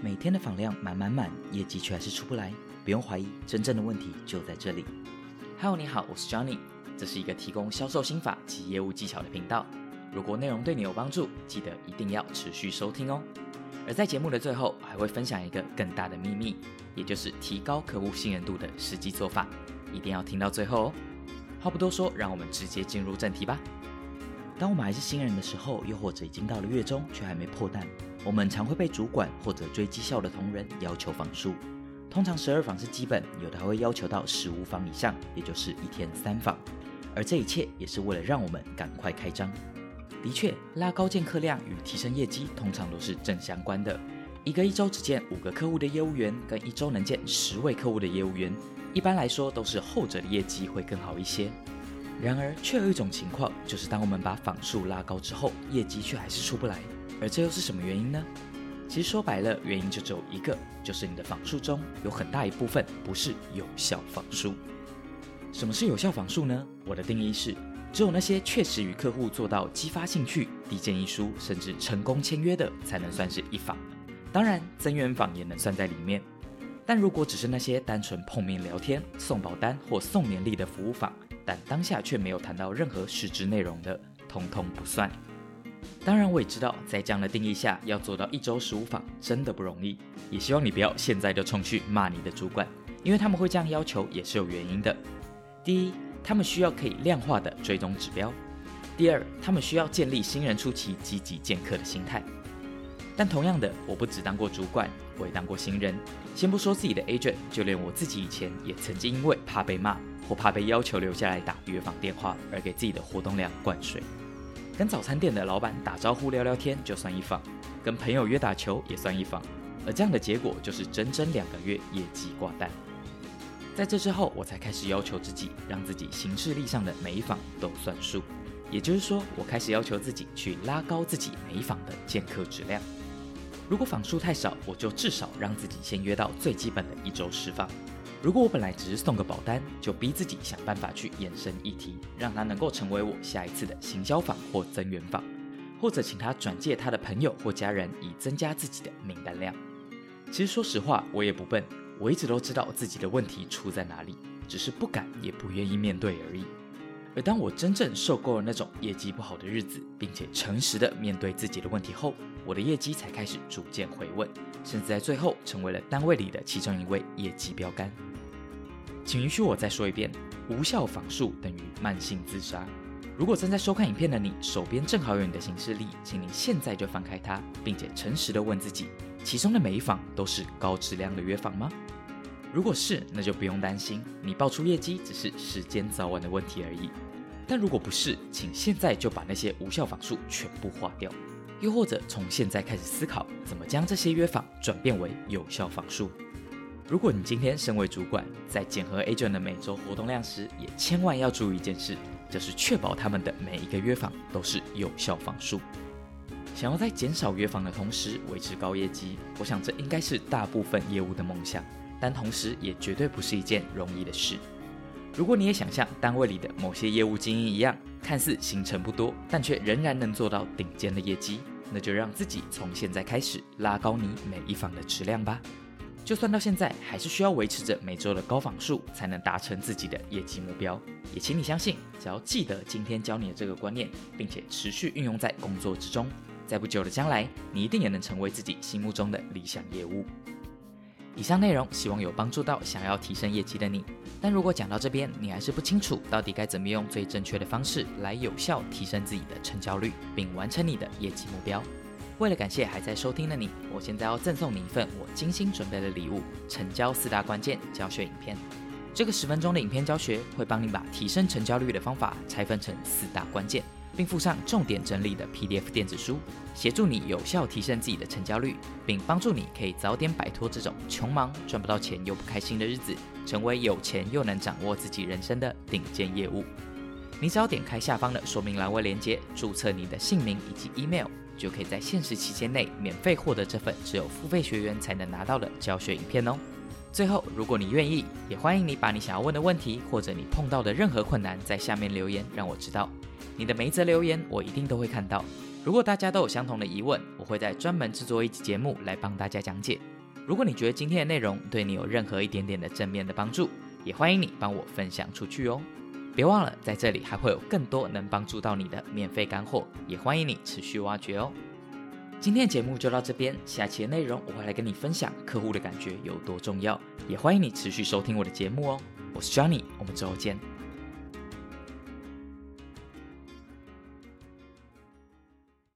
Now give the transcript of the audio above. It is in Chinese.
每天的访量满满满，业绩却还是出不来，不用怀疑，真正的问题就在这里。Hello，你好，我是 Johnny，这是一个提供销售心法及业务技巧的频道。如果内容对你有帮助，记得一定要持续收听哦。而在节目的最后，还会分享一个更大的秘密，也就是提高客户信任度的实际做法，一定要听到最后哦。话不多说，让我们直接进入正题吧。当我们还是新人的时候，又或者已经到了月中却还没破蛋，我们常会被主管或者追绩效的同仁要求访数。通常十二访是基本，有的还会要求到十五访以上，也就是一天三访。而这一切也是为了让我们赶快开张。的确，拉高见客量与提升业绩通常都是正相关的。一个一周只见五个客户的业务员，跟一周能见十位客户的业务员，一般来说都是后者的业绩会更好一些。然而，却有一种情况，就是当我们把访数拉高之后，业绩却还是出不来。而这又是什么原因呢？其实说白了，原因就只有一个，就是你的访数中有很大一部分不是有效访数。什么是有效访数呢？我的定义是，只有那些确实与客户做到激发兴趣、递建议书，甚至成功签约的，才能算是一访。当然，增援访也能算在里面。但如果只是那些单纯碰面聊天、送保单或送年历的服务访，但当下却没有谈到任何实质内容的，通通不算。当然，我也知道在这样的定义下，要做到一周十五访真的不容易。也希望你不要现在就冲去骂你的主管，因为他们会这样要求也是有原因的。第一，他们需要可以量化的追踪指标；第二，他们需要建立新人初期积极见客的心态。但同样的，我不只当过主管，我也当过新人。先不说自己的 agent，就连我自己以前也曾经因为怕被骂或怕被要求留下来打约访电话，而给自己的活动量灌水。跟早餐店的老板打招呼聊聊天就算一访，跟朋友约打球也算一访，而这样的结果就是整整两个月业绩挂单。在这之后，我才开始要求自己，让自己行事历上的每一访都算数。也就是说，我开始要求自己去拉高自己每一访的见客质量。如果访数太少，我就至少让自己先约到最基本的一周十访。如果我本来只是送个保单，就逼自己想办法去延伸议题，让他能够成为我下一次的行销访或增援访，或者请他转介他的朋友或家人，以增加自己的名单量。其实说实话，我也不笨，我一直都知道自己的问题出在哪里，只是不敢也不愿意面对而已。而当我真正受够了那种业绩不好的日子，并且诚实的面对自己的问题后，我的业绩才开始逐渐回稳，甚至在最后成为了单位里的其中一位业绩标杆。请允许我再说一遍：无效访数等于慢性自杀。如果正在收看影片的你手边正好有你的行事历，请你现在就翻开它，并且诚实的问自己：其中的每一访都是高质量的约访吗？如果是，那就不用担心，你爆出业绩只是时间早晚的问题而已。但如果不是，请现在就把那些无效访数全部划掉，又或者从现在开始思考怎么将这些约访转变为有效访数。如果你今天身为主管，在检核 agent 的每周活动量时，也千万要注意一件事，就是确保他们的每一个约访都是有效访数。想要在减少约访的同时维持高业绩，我想这应该是大部分业务的梦想，但同时也绝对不是一件容易的事。如果你也想像单位里的某些业务精英一样，看似行程不多，但却仍然能做到顶尖的业绩，那就让自己从现在开始拉高你每一访的质量吧。就算到现在还是需要维持着每周的高访数，才能达成自己的业绩目标，也请你相信，只要记得今天教你的这个观念，并且持续运用在工作之中，在不久的将来，你一定也能成为自己心目中的理想业务。以上内容希望有帮助到想要提升业绩的你。但如果讲到这边，你还是不清楚到底该怎么用最正确的方式来有效提升自己的成交率，并完成你的业绩目标。为了感谢还在收听的你，我现在要赠送你一份我精心准备的礼物——成交四大关键教学影片。这个十分钟的影片教学会帮你把提升成交率的方法拆分成四大关键。并附上重点整理的 PDF 电子书，协助你有效提升自己的成交率，并帮助你可以早点摆脱这种穷忙赚不到钱又不开心的日子，成为有钱又能掌握自己人生的顶尖业务。你只要点开下方的说明栏位链接，注册你的姓名以及 email，就可以在限时期间内免费获得这份只有付费学员才能拿到的教学影片哦。最后，如果你愿意，也欢迎你把你想要问的问题或者你碰到的任何困难在下面留言，让我知道。你的每一则留言，我一定都会看到。如果大家都有相同的疑问，我会在专门制作一集节目来帮大家讲解。如果你觉得今天的内容对你有任何一点点的正面的帮助，也欢迎你帮我分享出去哦。别忘了，在这里还会有更多能帮助到你的免费干货，也欢迎你持续挖掘哦。今天的节目就到这边，下期的内容我会来跟你分享客户的感觉有多重要，也欢迎你持续收听我的节目哦。我是 Johnny，我们之后见。